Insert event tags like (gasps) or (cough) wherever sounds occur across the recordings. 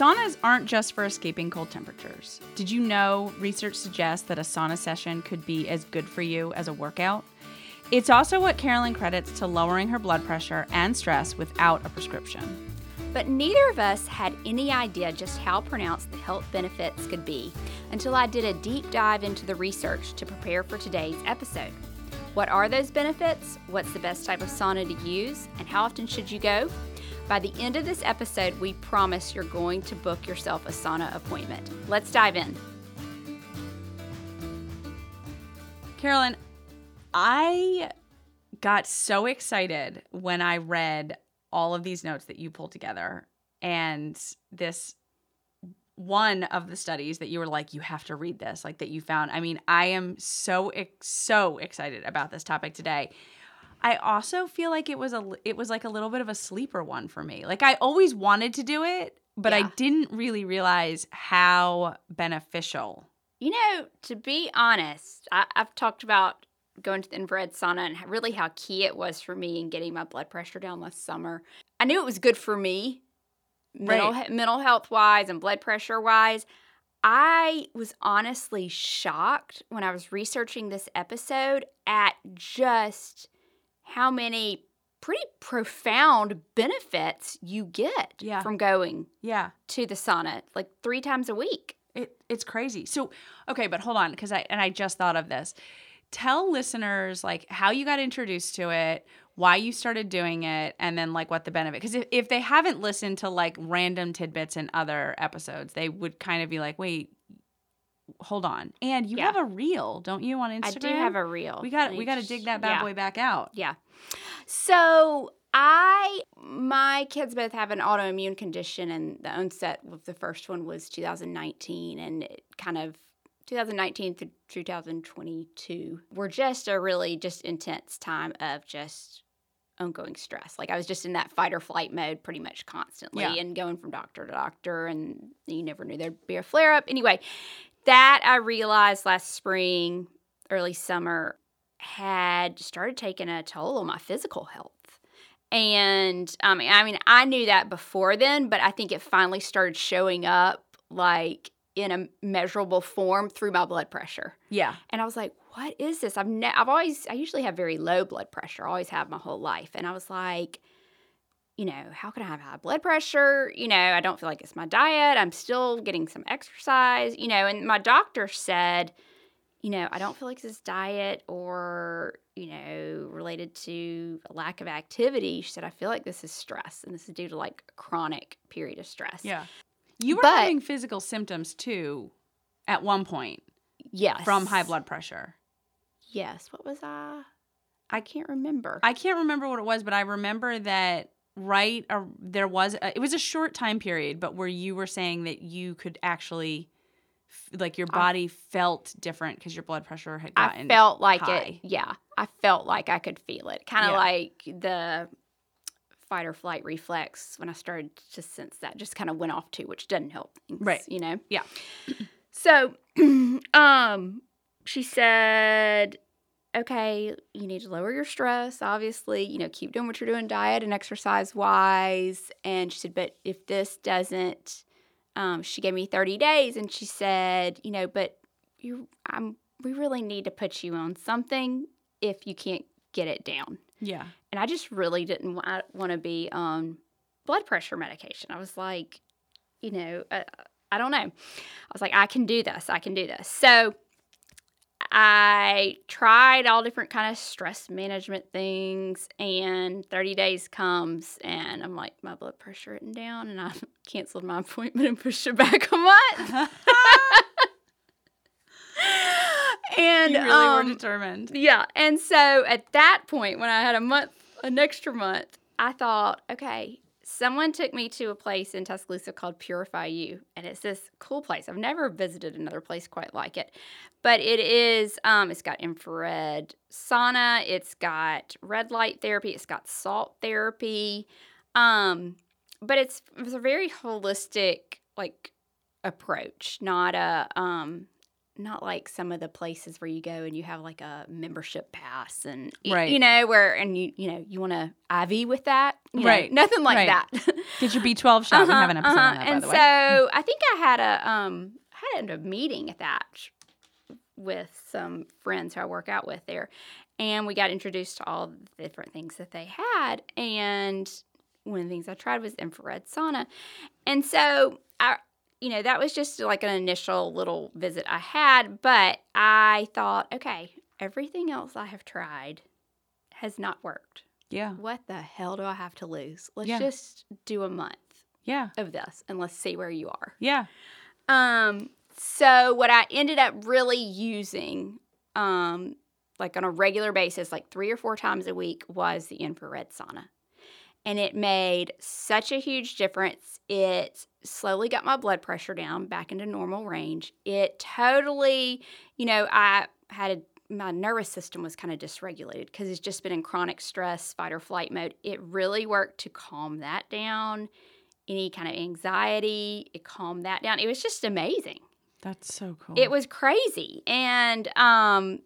Saunas aren't just for escaping cold temperatures. Did you know research suggests that a sauna session could be as good for you as a workout? It's also what Carolyn credits to lowering her blood pressure and stress without a prescription. But neither of us had any idea just how pronounced the health benefits could be until I did a deep dive into the research to prepare for today's episode. What are those benefits? What's the best type of sauna to use? And how often should you go? By the end of this episode, we promise you're going to book yourself a sauna appointment. Let's dive in. Carolyn, I got so excited when I read all of these notes that you pulled together and this one of the studies that you were like you have to read this like that you found i mean i am so so excited about this topic today i also feel like it was a it was like a little bit of a sleeper one for me like i always wanted to do it but Yeah. i didn't really realize how beneficial You know, to be honest, I, I've talked about going to the infrared sauna and really how key it was for me in getting my blood pressure down last summer. I knew it was good for me, mental, Right. mental health wise and blood pressure wise. I was honestly shocked when I was researching this episode at just how many pretty profound benefits you get Yeah. from going yeah to the sauna like three times a week. It it's crazy. So okay, but hold on, because I and I just thought of this. Tell listeners like how you got introduced to it, why you started doing it, and then like what the benefit. Because if, if they haven't listened to like random tidbits in other episodes, they would kind of be like, wait, hold on. And you Yeah. have a reel, don't you, on Instagram? I do have a reel. We got we got to dig that bad yeah. boy back out. Yeah. So I, my kids both have an autoimmune condition, and the onset of the first one was 2019, and it kind of 2019 through 2022 were just a really just intense time of just ongoing stress. Like I was just in that fight or flight mode pretty much constantly, Yeah. and going from doctor to doctor, and you never knew there'd be a flare up. Anyway, that I realized last spring, early summer, had started taking a toll on my physical health. And um, I mean, I knew that before then, but I think it finally started showing up like in a measurable form through my blood pressure. Yeah. And I was like, what is this? I've ne- I've always I usually have very low blood pressure. I always have my whole life. And I was like, you know, how can I have high blood pressure? You know, I don't feel like it's my diet. I'm still getting some exercise, you know, and my doctor said, you know, I don't feel like it's diet or, you know, related to a lack of activity. She said, I feel like this is stress and this is due to like chronic period of stress. Yeah. You were But- having physical symptoms too at one point Yes. from high blood pressure. Yes. What was I? I can't remember. I can't remember what it was, but I remember that right uh, there was a, it was a short time period, but where you were saying that you could actually f- like your I- body felt different because your blood pressure had I felt like high. it. Yeah, I felt like I could feel it. Kind of Yeah. like the fight or flight reflex when I started to sense that just kind of went off too, which doesn't help things. Right. You know. Yeah. So, (clears throat) um, she said, "Okay, you need to lower your stress. Obviously, you know, keep doing what you're doing, diet and exercise wise." And she said, "But if this doesn't," um, she gave me 30 days, and she said, "You know, but you, I'm, we really need to put you on something if you can't get it down." yeah. And I just really didn't wa- want to be on blood pressure medication. I was like, you know, uh, I don't know. I was like, I can do this. I can do this. So I tried all different kind of stress management things, and 30 days comes, and I'm like, my blood pressure isn't down, and I (laughs) canceled my appointment and pushed it back a month. (laughs) and you really um, were determined. yeah. And so at that point, when I had a month, an extra month, I thought, okay, someone took me to a place in Tuscaloosa called Purify You. And it's this cool place. I've never visited another place quite like it. But it is, um, it's got infrared sauna, it's got red light therapy, it's got salt therapy. Um, but it's it's a very holistic like approach, not a um not like some of the places where you go and you have like a membership pass and Right. you know where and you you know you want to IV with that you know, Right. nothing like Right. that Get your B12 shot. we Uh-huh, have an episode uh-huh. on that, by and the way. so I think I had a um I had a meeting at that with some friends who I work out with there, and we got introduced to all the different things that they had. And one of the things I tried was infrared sauna, and so I. You know, that was just like an initial little visit I had, but I thought, okay, everything else I have tried has not worked. yeah. What the hell do I have to lose? Let's Yeah. just do a month Yeah. of this and let's see where you are. Yeah. Um, so what I ended up really using, um, like on a regular basis, like three or four times a week, was the infrared sauna. And it made such a huge difference. It slowly got my blood pressure down back into normal range. It totally, you know, I had a my nervous system was kind of dysregulated because it's just been in chronic stress, fight or flight mode. It really worked to calm that down. Any kind of anxiety, it calmed that down. It was just amazing. That's so cool. It was crazy. And um,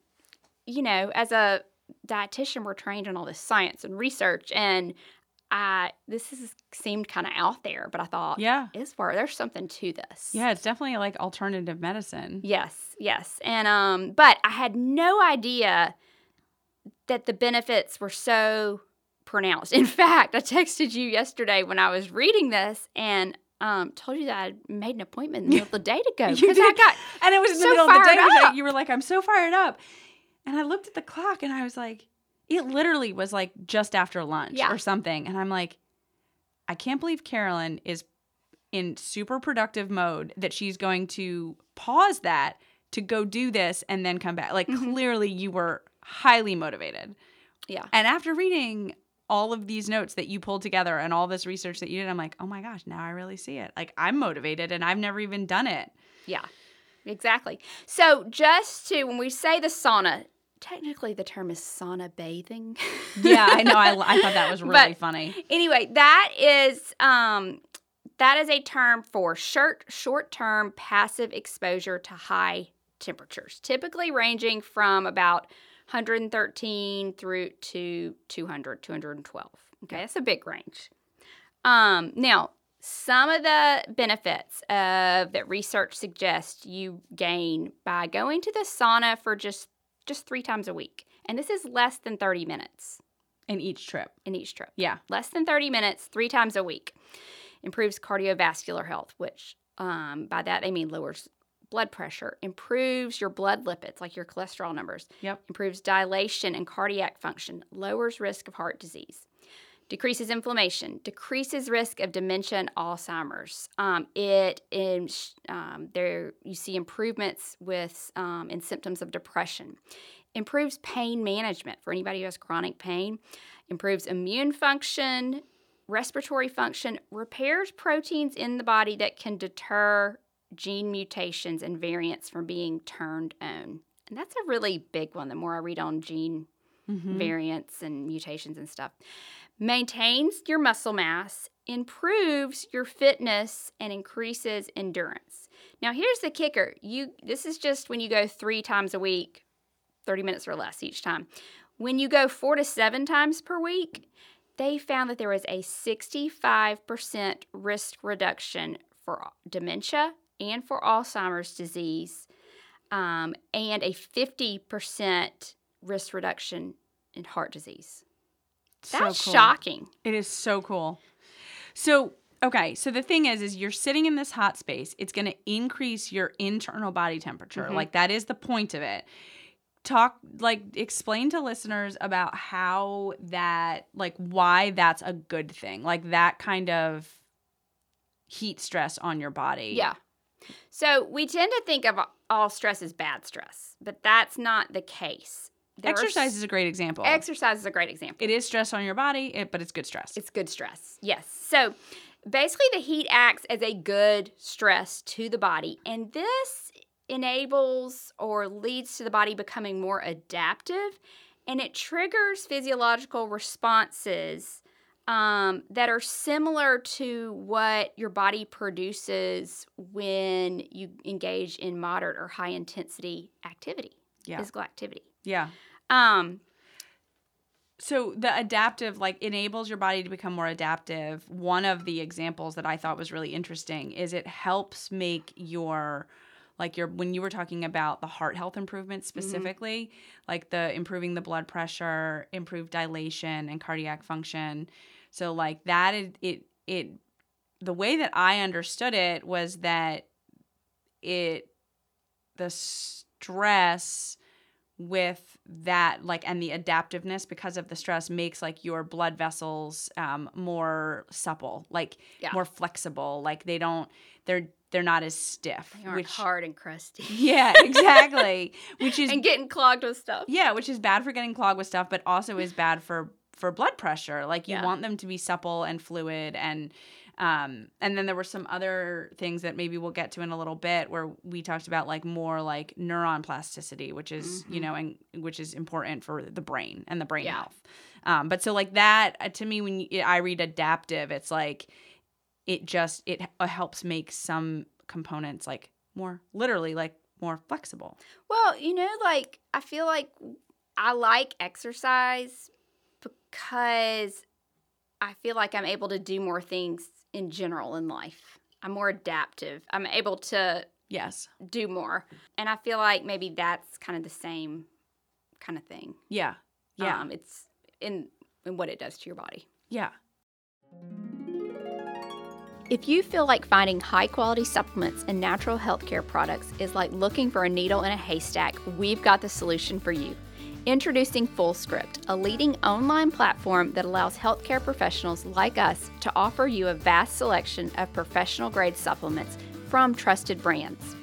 you know, as a dietitian, we're trained in all this science and research and I this is seemed kind of out there, but I thought Yeah. it's for there's something to this. Yeah. It's definitely like alternative medicine. Yes, yes. And um but I had no idea that the benefits were so pronounced. (laughs) In fact, I texted you yesterday when I was reading this and um told you that I made an appointment in the middle of the day to go (laughs) You because I did. got And it was in the middle of the day. fired which I- up. You were like, I'm so fired up. And I looked at the clock and I was like, it literally was like just after lunch Yeah. or something. And I'm like, I can't believe Carolyn is in super productive mode that she's going to pause that to go do this and then come back. Like, Mhm. clearly, you were highly motivated. yeah. And after reading all of these notes that you pulled together and all this research that you did, I'm like, oh my gosh, now I really see it. Like, I'm motivated and I've never even done it. Yeah, exactly. So just to when we say the sauna, technically the term is sauna bathing. Yeah, I know. I, (laughs) I thought that was really But- funny. anyway, that is um that is a term for short short term passive exposure to high temperatures, typically ranging from about 113 through to 200, 212. Okay, that's a big range. Um, now, some of the benefits of that research suggests you gain by going to the sauna for just just three times a week, and this is less than 30 minutes In each trip. in each trip Yeah. less than 30 minutes, three times a week. Improves cardiovascular health, which um, by that they mean lowers blood pressure, improves your blood lipids, like your cholesterol numbers, Yep. improves dilation and cardiac function, lowers risk of heart disease, decreases inflammation, decreases risk of dementia and Alzheimer's. Um, it in, um, there you see improvements with um, in symptoms of depression, improves pain management for anybody who has chronic pain, improves immune function, respiratory function, repairs proteins in the body that can deter gene mutations and variants from being turned on. And that's a really big one. The more I read on gene Mhm. variants and mutations and stuff. Maintains your muscle mass, improves your fitness, and increases endurance. Now, here's the kicker. You this is just when you go 3 times a week, 30 minutes or less each time. When you go 4 to 7 times per week, they found that there was a 65% risk reduction for dementia and for Alzheimer's disease, um, and a 50% risk reduction in heart disease. So That's cool. shocking. It is so cool. So, okay, so the thing is is you're sitting in this hot space. It's going to increase your internal body temperature. Mhm. Like that is the point of it. Talk like explain to listeners about how that like why that's a good thing. Like that kind of heat stress on your body. Yeah. So we tend to think of all stress as bad stress, but that's not the case. Exercise s- is a great example. exercise is a great example. it is stress on your body, it, but it's good stress. It's good stress. Yes. So basically, the heat acts as a good stress to the body, and this enables or leads to the body becoming more adaptive and it triggers physiological responses um, that are similar to what your body produces when you engage in moderate or high intensity activity, Yeah. physical activity. Yeah. Um, So the adaptive like enables your body to become more adaptive. One of the examples that I thought was really interesting is it helps make your like your when you were talking about the heart health improvements specifically, like the improving the blood pressure, improved dilation and cardiac function. So like that it it, it the way that I understood it was that it the stress with that like and the adaptiveness because of the stress makes like your blood vessels um, more supple like Yeah. more flexible like they don't they're they're not as stiff they aren't which hard and crusty. (laughs) yeah exactly which is (laughs) and getting clogged with stuff. yeah which is bad for getting clogged with stuff but also is bad for for blood pressure like you Yeah. want them to be supple and fluid and um and then there were some other things that maybe we'll get to in a little bit where we talked about like more like neuron plasticity which is you Mhm. know and which is important for the brain and the brain Yeah. health um but so like that uh, to me when you, i read adaptive it's like it just it uh, helps make some components like more literally like more flexible Well, you know, like I feel like I like exercise because I feel like I'm able to do more things in general in life. I'm more adaptive. I'm able to yes do more. And I feel like maybe that's kind of the same kind of thing. yeah yeah Um, it's in in what it does to your body. yeah If you feel like finding high quality supplements and natural healthcare products is like looking for a needle in a haystack, we've got the solution for you. Introducing FullScript, a leading online platform that allows healthcare professionals like us to offer you a vast selection of professional grade supplements from trusted brands.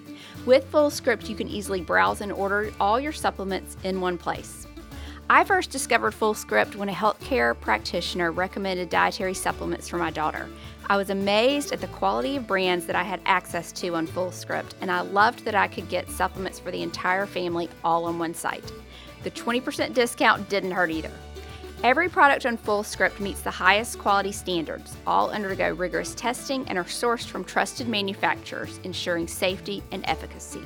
With FullScript, you can easily browse and order all your supplements in one place. I first discovered FullScript when a healthcare practitioner recommended dietary supplements for my daughter. I was amazed at the quality of brands that I had access to on FullScript, and I loved that I could get supplements for the entire family all on one site. The 20% discount didn't hurt either. Every product on FullScript meets the highest quality standards. All undergo rigorous testing and are sourced from trusted manufacturers, ensuring safety and efficacy.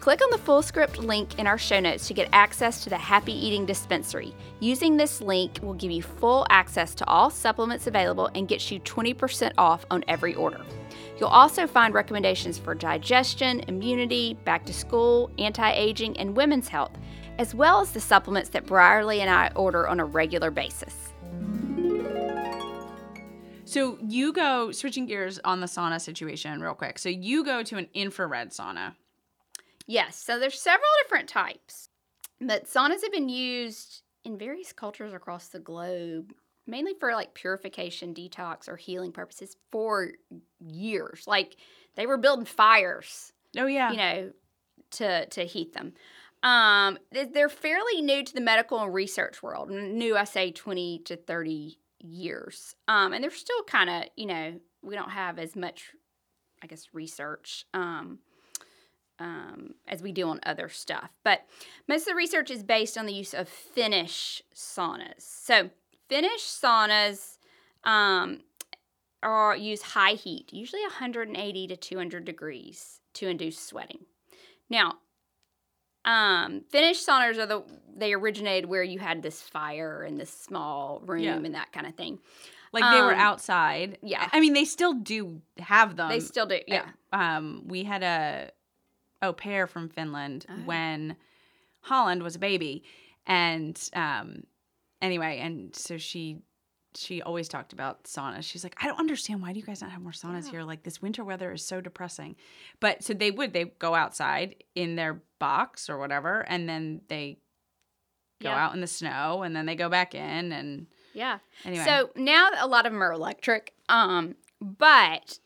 Click on the FullScript link in our show notes to get access to the Happy Eating Dispensary. Using this link will give you full access to all supplements available and gets you 20% off on every order. You'll also find recommendations for digestion, immunity, back to school, anti aging, and women's health, as well as the supplements that Brierley and I order on a regular basis. So you go switching gears on the sauna situation real quick. So you go to an infrared sauna. Yes, so there's several different types, but saunas have been used in various cultures across the globe, mainly for like purification, detox, or healing purposes for years. Like they were building fires, Oh yeah. you know, to to heat them. Um, they- they're fairly new to the medical and research world. New, I say, twenty to thirty years. Um, and they're still kind of, you know, we don't have as much, I guess, research. Um, um, as we do on other stuff. But most of the research is based on the use of Finnish saunas. So Finnish saunas um, are use high heat, usually 180 to 200 degrees, to induce sweating. Now, um, Finnish saunas are the they originated where you had this fire in this small room Yeah. and that kind of thing. like they were um, outside. yeah. I mean, they still do have them. they still do, yeah. Um, we had a au pair from Finland Oh. when Holland was a baby, and um, anyway, and so she she always talked about saunas. She's like, I don't understand why do you guys not have more saunas Yeah. here? Like this winter weather is so depressing. But so they would they go outside in their box or whatever, and then they go Yeah. out in the snow, and then they go back in, and Yeah. anyway. So now a lot of them are electric, um, but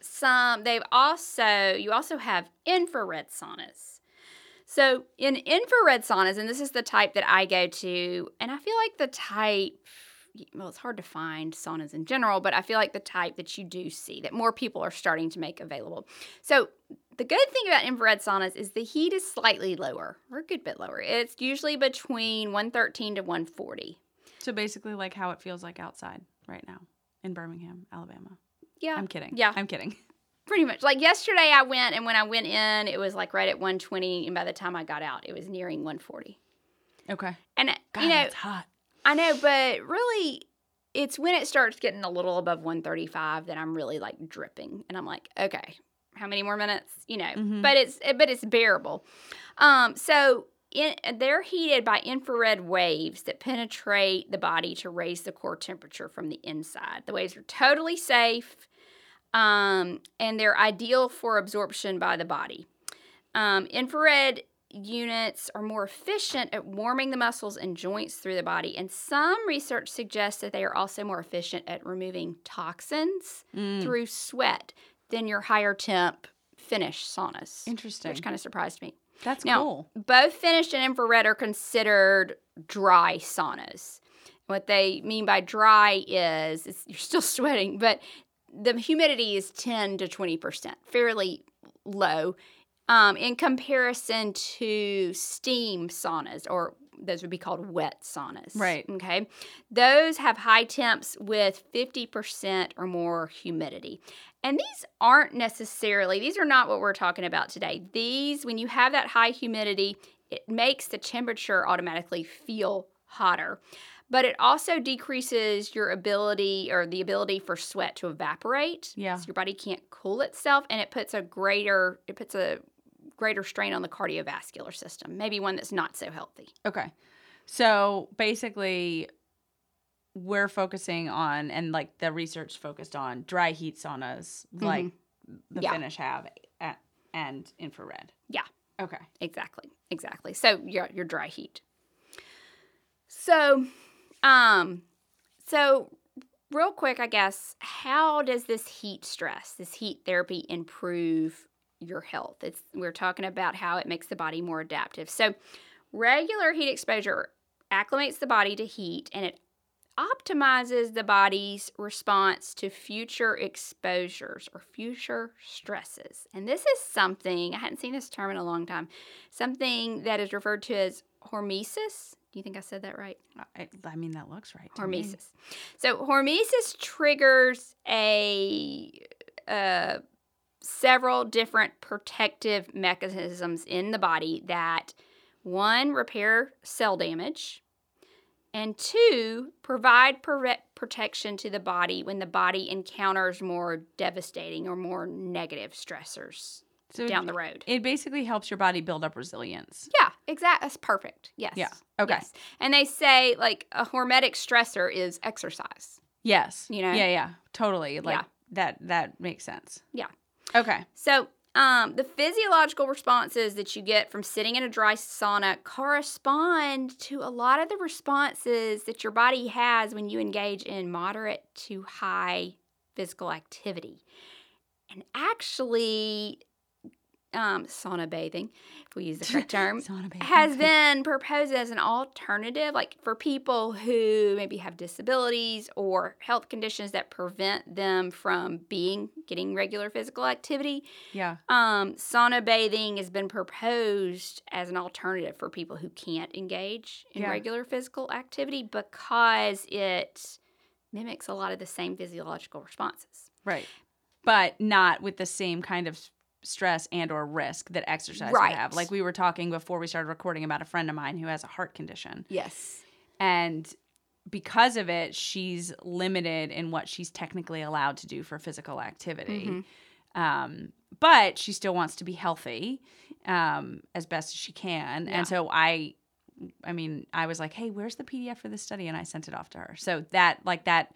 some they've also you also have infrared saunas. So in infrared saunas, and this is the type that I go to, and I feel like the type well, it's hard to find saunas in general, but I feel like the type that you do see that more people are starting to make available. So the good thing about infrared saunas is the heat is slightly lower, or a good bit lower. It's usually between 113 to 140. So basically, like how it feels like outside right now in Birmingham, Alabama. Yeah. I'm kidding. Yeah. I'm kidding. (laughs) Pretty much. Like yesterday, I went, and when I went in, it was like right at 120, and by the time I got out, it was nearing 140. Okay. And God, you know, that's hot. I know, but really, it's when it starts getting a little above 135 that I'm really like dripping, and I'm like, okay, how many more minutes? You know, Mhm. but it's but it's bearable. Um, so. In, they're heated by infrared waves that penetrate the body to raise the core temperature from the inside. The waves are totally safe, um, and they're ideal for absorption by the body. Um, infrared units are more efficient at warming the muscles and joints through the body, and some research suggests that they are also more efficient at removing toxins Mm, through sweat than your higher temp Finnish saunas, Interesting. which kind of surprised me. that's now- cool. Both Finnish and infrared are considered dry saunas. What they mean by dry is it's, you're still (laughs) sweating, but the humidity is 10 to 20%, fairly low um, in comparison to steam saunas, or those would be called wet saunas. Right. Okay. Those have high temps with 50% or more humidity. And these aren't necessarily, these are not what we're talking about today. These, when you have that high humidity, it makes the temperature automatically feel hotter. But it also decreases your ability or the ability for sweat to evaporate. Yeah. So your body can't cool itself and it puts a greater, it puts a greater strain on the cardiovascular system, maybe one that's not so healthy. Okay. So basically, we're focusing on, and like the research focused on dry heat saunas, like the Yeah. Finnish have, and infrared. Yeah. Okay. Exactly. Exactly. So your your dry heat. So, um, so real quick, I guess, how does this heat stress, this heat therapy, improve your health? It's we're talking about how it makes the body more adaptive. So, regular heat exposure acclimates the body to heat, and it optimizes the body's response to future exposures or future stresses. And this is something, I hadn't seen this term in a long time, something that is referred to as hormesis. Do you think I said that right? I, I mean, that looks right. to me. Hormesis. So hormesis triggers a uh, several different protective mechanisms in the body that one repair cell damage and two provide protection to the body when the body encounters more devastating or more negative stressors So down the road. it basically helps your body build up resilience. Yeah, exactly. That's perfect. Yes. Yeah. Okay. Yes. And they say like a hormetic stressor is exercise. Yes. You know? Yeah, yeah. Totally. Like Yeah. that that makes sense. Yeah. Okay. So, um, the physiological responses that you get from sitting in a dry sauna correspond to a lot of the responses that your body has when you engage in moderate to high physical activity. And actually, um, sauna bathing, if we use the correct (laughs) term, has been proposed as an alternative, like for people who maybe have disabilities or health conditions that prevent them from being getting regular physical activity. Yeah. Um, sauna bathing has been proposed as an alternative for people who can't engage in Yeah. regular physical activity because it mimics a lot of the same physiological responses. Right. But not with the same kind of stress and or risk that exercise Right. would have. Like we were talking before we started recording about a friend of mine who has a heart condition. Yes. And because of it, she's limited in what she's technically allowed to do for physical activity. Mhm. Um, but she still wants to be healthy um, as best as she can. Yeah. And so I, I mean, I was like, hey, where's the PDF for this study? And I sent it off to her. So that, like, that,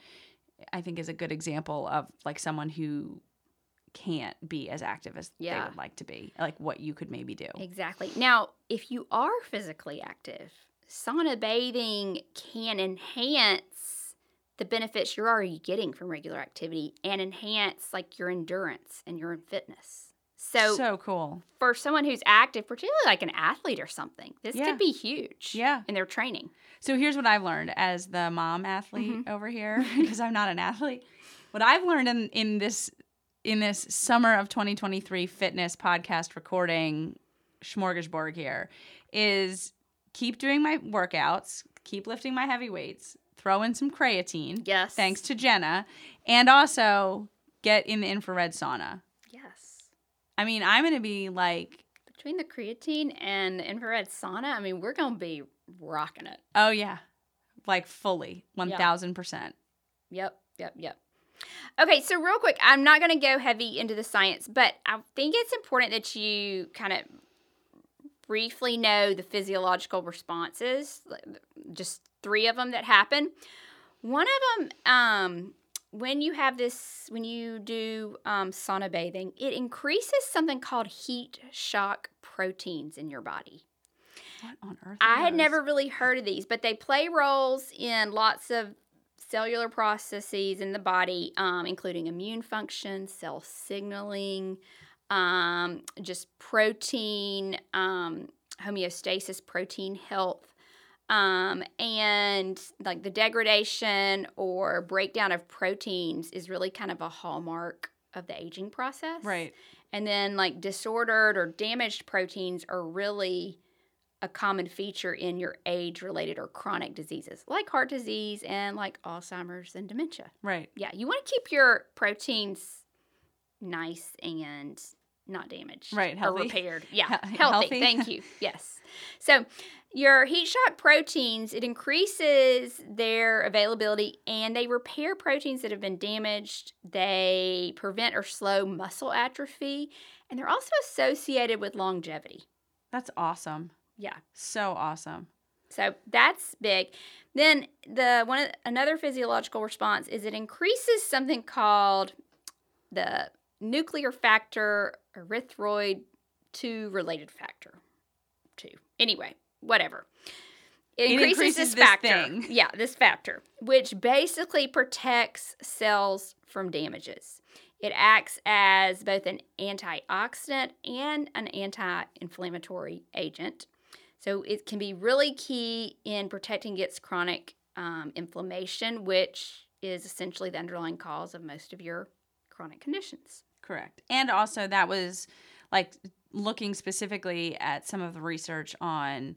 I think is a good example of like someone who can't be as active as they would like to be, like what you could maybe do. Exactly. Now, if you are physically active, sauna bathing can enhance the benefits you're already getting from regular activity and enhance like your endurance and your fitness. So, so cool. for someone who's active, particularly like an athlete or something, this Yeah. could be huge. Yeah. In their training. So here's what I've learned as the mom athlete Mm-hmm. over here, (laughs) because I'm not an athlete. What I've learned in, in this in this summer of 2023 fitness podcast recording smorgasbord here is keep doing my workouts, keep lifting my heavy weights, throw in some creatine, Yes. thanks to Jenna, and also get in the infrared sauna. Yes. I mean, I'm going to be like, Between the creatine and infrared sauna, I mean, we're going to be rocking it. oh, yeah, like fully, 1000%. Yep, yep, yep. Okay, so real quick, I'm not going to go heavy into the science, but I think it's important that you kind of briefly know the physiological responses, just three of them that happen. One of them, um, when you have this, when you do um, sauna bathing, it increases something called heat shock proteins in your body. What on earth? I had those? never really heard of these, but they play roles in lots of cellular processes in the body, um, including immune function, cell signaling, um, just protein, um, homeostasis, protein health. Um, and like the degradation or breakdown of proteins is really kind of a hallmark of the aging process. Right. And then, like, disordered or damaged proteins are really a common feature in your age related or chronic diseases like heart disease and like Alzheimer's and dementia. Right. Yeah, you want to keep your proteins nice and not damaged. Right, Or healthy. repaired. Yeah, He- healthy. healthy. Thank (laughs) you. Yes. So, your heat shock proteins, it increases their availability and they repair proteins that have been damaged. They prevent or slow muscle atrophy, and they're also associated with longevity. That's awesome. Yeah. So awesome. So that's big. Then the one another physiological response is it increases something called the nuclear factor erythroid 2 related factor 2. Anyway, whatever. It, It increases, increases this factor. (laughs) Yeah, this factor, which basically protects cells from damages. It acts as both an antioxidant and an anti inflammatory agent. So it can be really key in protecting against chronic um, inflammation, which is essentially the underlying cause of most of your chronic conditions. Correct. And also, that was like looking specifically at some of the research on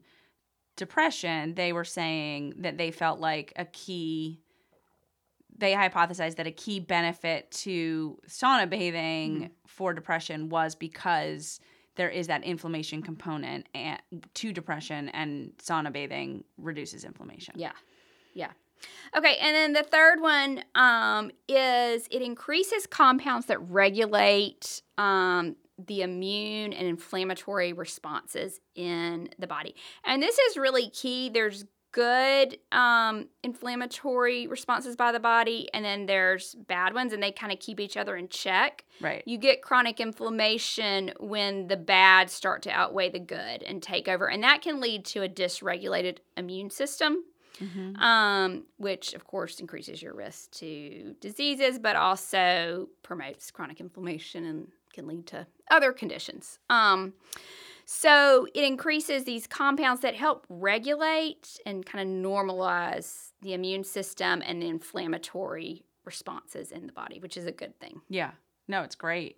depression, they were saying that they felt like a key, they hypothesized that a key benefit to sauna bathing for depression was because there is that inflammation component and, to depression, and sauna bathing reduces inflammation. Yeah. Yeah. Okay, and then the third one um, is it increases compounds that regulate um, the immune and inflammatory responses in the body. And this is really key. There's good um, inflammatory responses by the body, and then there's bad ones, and they kind of keep each other in check. Right. You get chronic inflammation when the bad start to outweigh the good and take over, and that can lead to a dysregulated immune system Mhm. um, which of course increases your risk to diseases, but also promotes chronic inflammation and can lead to other conditions. Um, so it increases these compounds that help regulate and kind of normalize the immune system and the inflammatory responses in the body, which is a good thing. Yeah. No, it's great.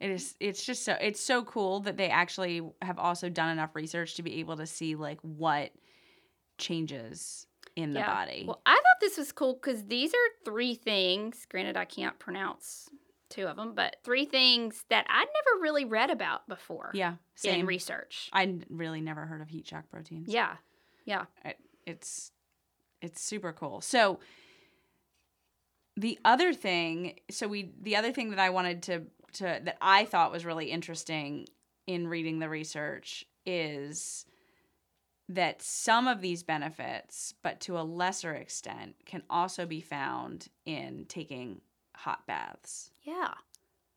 It is it's just so it's so cool that they actually have also done enough research to be able to see like what changes in the Yeah. body. Well, I thought this was cool because these are three things. Granted, I can't pronounce two of them, but three things that I'd never really read about before yeah, in same. research. I n- really never heard of heat shock proteins. Yeah, yeah. It's it's super cool. So the other thing, so we the other thing that I wanted to to that I thought was really interesting in reading the research is that some of these benefits, but to a lesser extent, can also be found in taking hot baths. Yeah.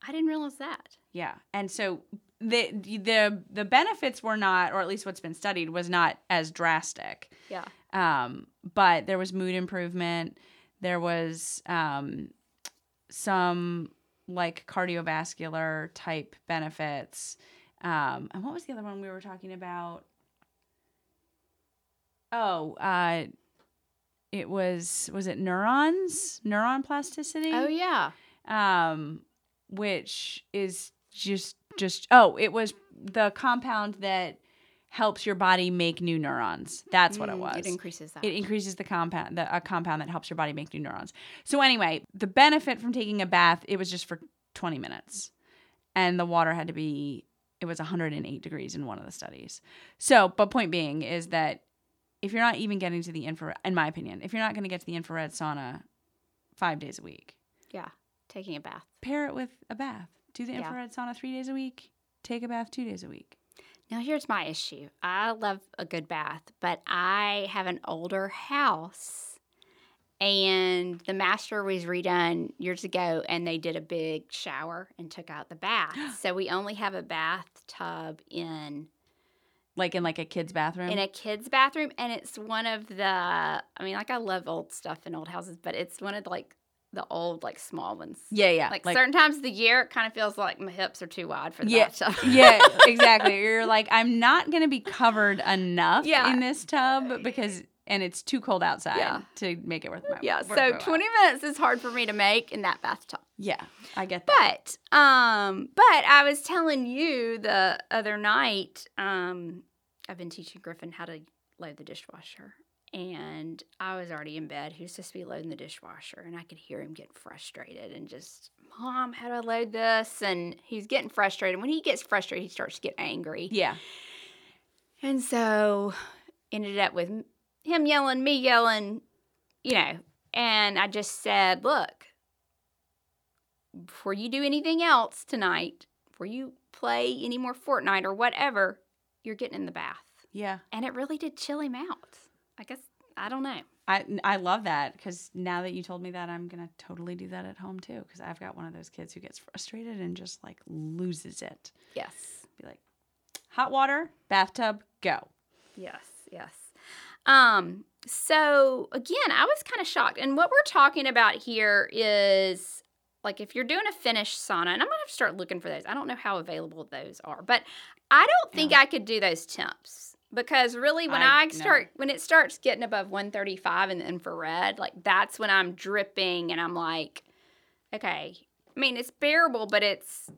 I didn't realize that. Yeah. And so the the the benefits were not or at least what's been studied was not as drastic. Yeah. Um, but there was mood improvement. There was um, some like cardiovascular type benefits. Um, and what was the other one we were talking about? Oh, uh, it was was it neurons, neuron plasticity? Oh yeah. um, which is just just oh, it was the compound that helps your body make new neurons. That's what it Mm, was. It increases that. It increases the compound, the a compound that helps your body make new neurons. So anyway, the benefit from taking a bath, it was just for 20 minutes, and the water had to be, it was 108 degrees in one of the studies. So, but point being is that if you're not even getting to the infrared, in my opinion, if you're not going to get to the infrared sauna five days a week, yeah, taking a bath. pair it with a bath. Do the Yeah. infrared sauna three days a week. Take a bath two days a week. Now, here's my issue. I love a good bath, but I have an older house, and the master was redone years ago, and they did a big shower and took out the bath. (gasps) so we only have a bathtub in Like in like a kid's bathroom. in a kid's bathroom, and it's one of the. I mean, like I love old stuff in old houses, but it's one of the, like the old like small ones. yeah, yeah. Like, certain times of the year, it kind of feels like my hips are too wide for the Yeah, bathtub. (laughs) yeah, (laughs) exactly. You're like, I'm not gonna be covered enough Yeah. in this tub because, and it's too cold outside Yeah. to make it worth my. Yeah, worth my so while. 20 minutes is hard for me to make in that bathtub. Yeah, I get that. But um but I was telling you the other night um I've been teaching Griffin how to load the dishwasher and I was already in bed. He was supposed to be loading the dishwasher and I could hear him getting frustrated and just Mom, how do I load this? And he's getting frustrated. When he gets frustrated, he starts to get angry. Yeah, And so ended up with him yelling, me yelling, you know. And I just said, look, before you do anything else tonight, before you play any more Fortnite or whatever, you're getting in the bath. yeah. And it really did chill him out. I guess, I don't know. I I love that because now that you told me that, I'm gonna totally do that at home too. Because I've got one of those kids who gets frustrated and just like loses it. Yes. Be like, hot water, bathtub, go. Yes, yes. Um, so again, I was kind of shocked. And what we're talking about here is like if you're doing a Finnish sauna, and I'm gonna have to start looking for those. I don't know how available those are, but I don't think Yeah. I could do those temps because really when I- I, start when it starts getting above 135 in the infrared, like that's when I'm dripping and I'm like, okay. I mean, it's bearable, but it's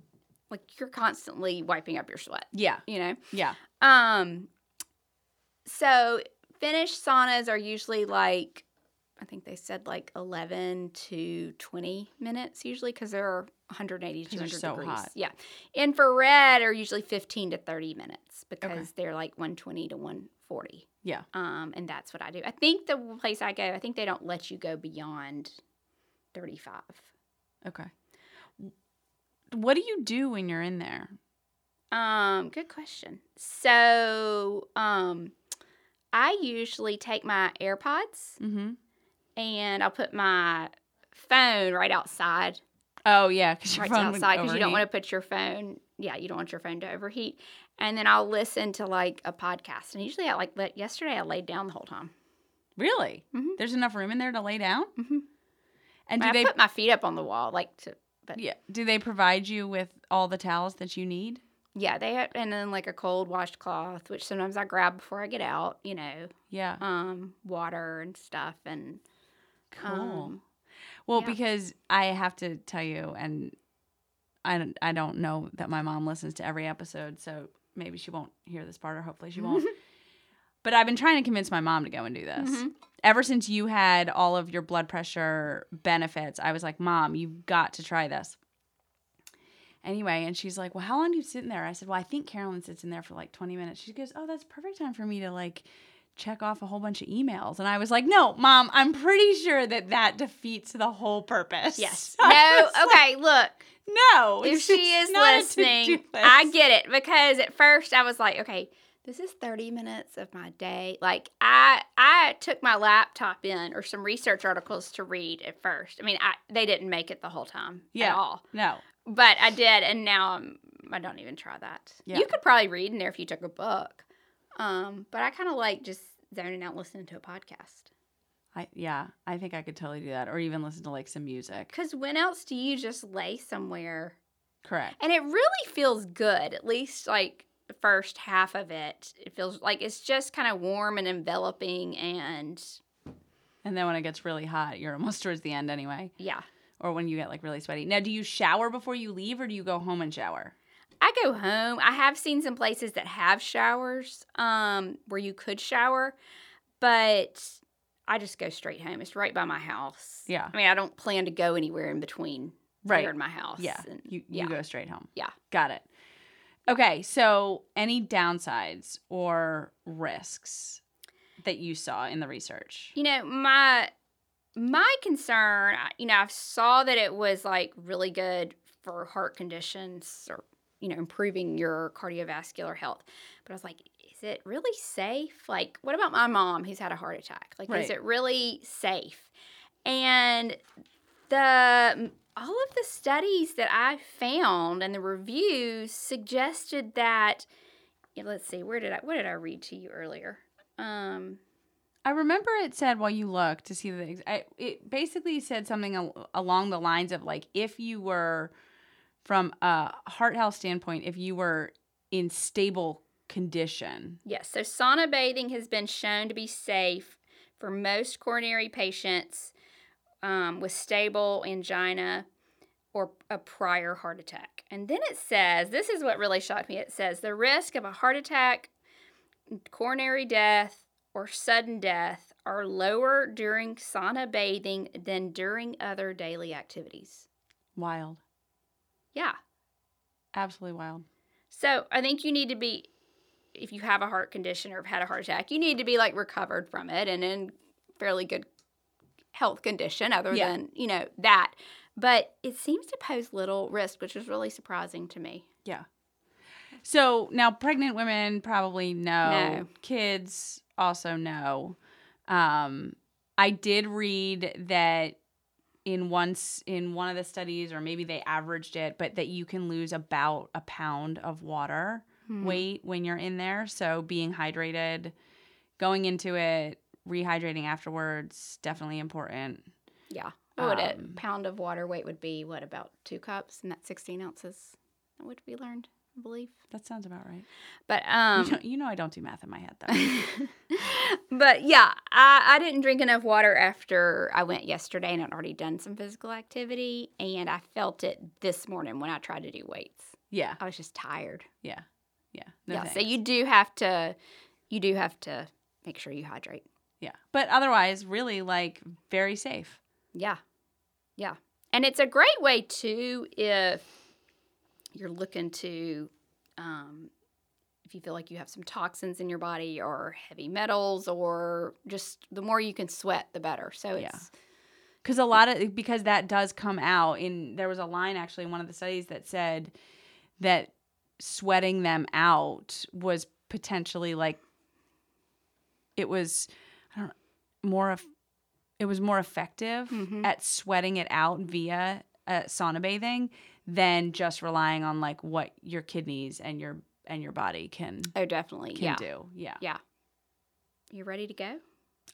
like you're constantly wiping up your sweat, Yeah, you know? yeah. Um, so Finnish saunas are usually like, I think they said like 11 to 20 minutes usually because they're 180 to 'Cause they're 200 so degrees. hot. Yeah. Infrared are usually 15 to 30 minutes because they're like 120 to 140. Yeah. Um, and that's what I do. I think the place I go, I think they don't let you go beyond 35. Okay. What do you do when you're in there? Um, good question. So, um, I usually take my AirPods Mm-hmm. and I'll put my phone right outside, Oh yeah, because your right outside, because you don't want to put your phone. Yeah, you don't want your phone to overheat. And then I'll listen to like a podcast. And usually, I like let yesterday I laid down the whole time. Really? Mhm. There's enough room in there to lay down. Mhm. And do I they? put my feet up on the wall, like to. But yeah. Do they provide you with all the towels that you need? They have, and then like a cold washcloth, which sometimes I grab before I get out. You know, Yeah. um, water and stuff, and Cool. um, well, yeah. because I have to tell you, and I don't, I don't know that my mom listens to every episode, so maybe she won't hear this part, or hopefully she won't. (laughs) but I've been trying to convince my mom to go and do this. Mhm. Ever since you had all of your blood pressure benefits, I was like, Mom, you've got to try this. Anyway, and she's like, Well, how long do you sit in there? I said, Well, I think Carolyn sits in there for like 20 minutes. She goes, Oh, that's perfect time for me to like check off a whole bunch of emails. And I was like, No, Mom, I'm pretty sure that that defeats the whole purpose. yes, (laughs) no, was like, okay, look. no. if she is listening, I get it because at first I was like, okay, this is 30 minutes of my day. Like I I took my laptop in or some research articles to read at first. I mean, I they didn't make it the whole time Yeah. at all. No. But I did and now I'm I don't even try that. Yeah. You could probably read in there if you took a book. Um, but I kind of like just zoning out listening to a podcast. I yeah, I think I could totally do that. Or even listen to like some music. Cuz when else do you just lay somewhere Correct. And it really feels good, at least like the first half of it. It feels like it's just kind of warm and enveloping and And then when it gets really hot, you're (laughs) almost towards the end anyway. yeah. Or when you get like really sweaty. Now, do you shower before you leave or do you go home and shower? I go home. I have seen some places that have showers um, where you could shower, but I just go straight home. It's right by my house. Yeah. I mean, I don't plan to go anywhere in between Right. there and my house. Yeah. and- You you yeah. go straight home. Yeah. Got it. Okay, so any downsides or risks that you saw in the research? You know, my my concern, you know, I saw that it was like really good for heart conditions or you know, improving your cardiovascular health. But I was like, is it really safe? Like, what about my mom who's had a heart attack? Like, Right. is it really safe? And the all of the studies that I found and the reviews suggested that yeah, let's see, where did I what did I read to you earlier? Um I remember it said while you look to see the I, it basically said something al- along the lines of like if you were from a heart health standpoint if you were in stable condition. Yes, so sauna bathing has been shown to be safe for most coronary patients um, with stable angina or a prior heart attack. And then it says this is what really shocked me. It says the risk of a heart attack, coronary death, or sudden death are lower during sauna bathing than during other daily activities. wild Yeah. absolutely wild So I think you need to be, if you have a heart condition or have had a heart attack, you need to be like recovered from it and in fairly good health condition, other Yeah. than you know that. But it seems to pose little risk, which is really surprising to me. Yeah. So now pregnant women probably know. No. Kids also know. Um, I did read that in once in one of the studies, or maybe they averaged it, but that you can lose about a pound of water Hmm. weight when you're in there. So being hydrated, going into it, rehydrating afterwards, definitely important. Yeah. What would Um, a pound of water weight would be? What about two cups and that's sixteen ounces? What we learned, I believe. That sounds about right. But um, you, know, you know I don't do math in my head though. (laughs) but yeah, I, I didn't drink enough water after I went yesterday and I'd already done some physical activity. And I felt it this morning when I tried to do weights. yeah, I was just tired. yeah, yeah. No yeah. So you do have to, you do have to make sure you hydrate. Yeah. But otherwise, really like very safe. Yeah. Yeah. And it's a great way too if you're looking to, um, if you feel like you have some toxins in your body or heavy metals or just the more you can sweat, the better. So Yeah. it's, Because a lot of because that does come out in there was a line actually in one of the studies that said that sweating them out was potentially like it was I don't more of it was more effective Mhm. at sweating it out via uh, sauna bathing than just relying on like what your kidneys and your and your body can oh, definitely. can yeah. do. Yeah. Yeah you ready to go?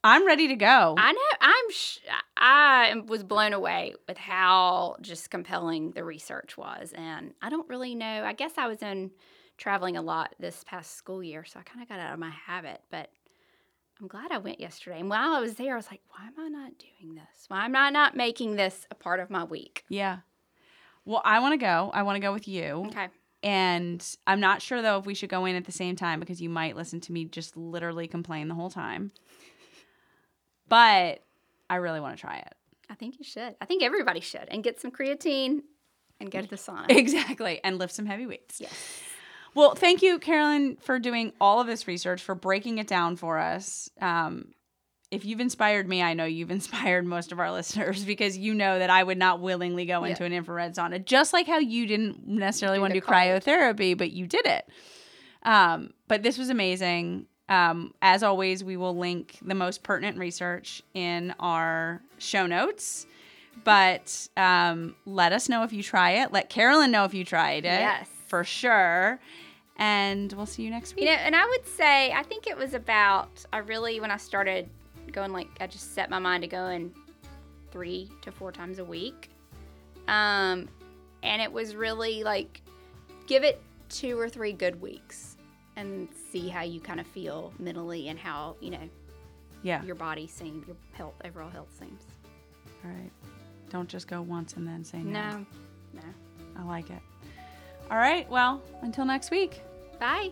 I'm ready to go. I know. I'm. Sh- I was blown away with how just compelling the research was, and I don't really know. I guess I was in traveling a lot this past school year, so I kind of got out of my habit. But I'm glad I went yesterday. And while I was there, I was like, "Why am I not doing this? Why am I not making this a part of my week?" yeah. Well, I want to go. I want to go with you. Okay. And I'm not sure though if we should go in at the same time because you might listen to me just literally complain the whole time. But I really want to try it. I think you should. I think everybody should, and get some creatine, and go to the sauna. (laughs) Exactly. And lift some heavy weights. yes. Well, thank you, Carolyn, for doing all of this research, for breaking it down for us. Um, if you've inspired me, I know you've (laughs) inspired most of our listeners (laughs) because you know that I would not willingly go Yeah. into an infrared sauna, just like how you didn't necessarily want to do cryotherapy, but you did it. Um, but this was amazing. Um, as always, we will link the most pertinent research in our show notes. But um, let us know if you try it. Let Carolyn know if you tried it. Yes. For sure. And we'll see you next week. You know, and I would say I think it was about I really when I started going like I just set my mind to going three to four times a week. Um and it was really like give it two or three good weeks and see how you kind of feel mentally and how, you know, yeah. your body seems, your health overall health seems. All right. Don't just go once and then say no. No. No. I like it. All right. Well, until next week. Bye.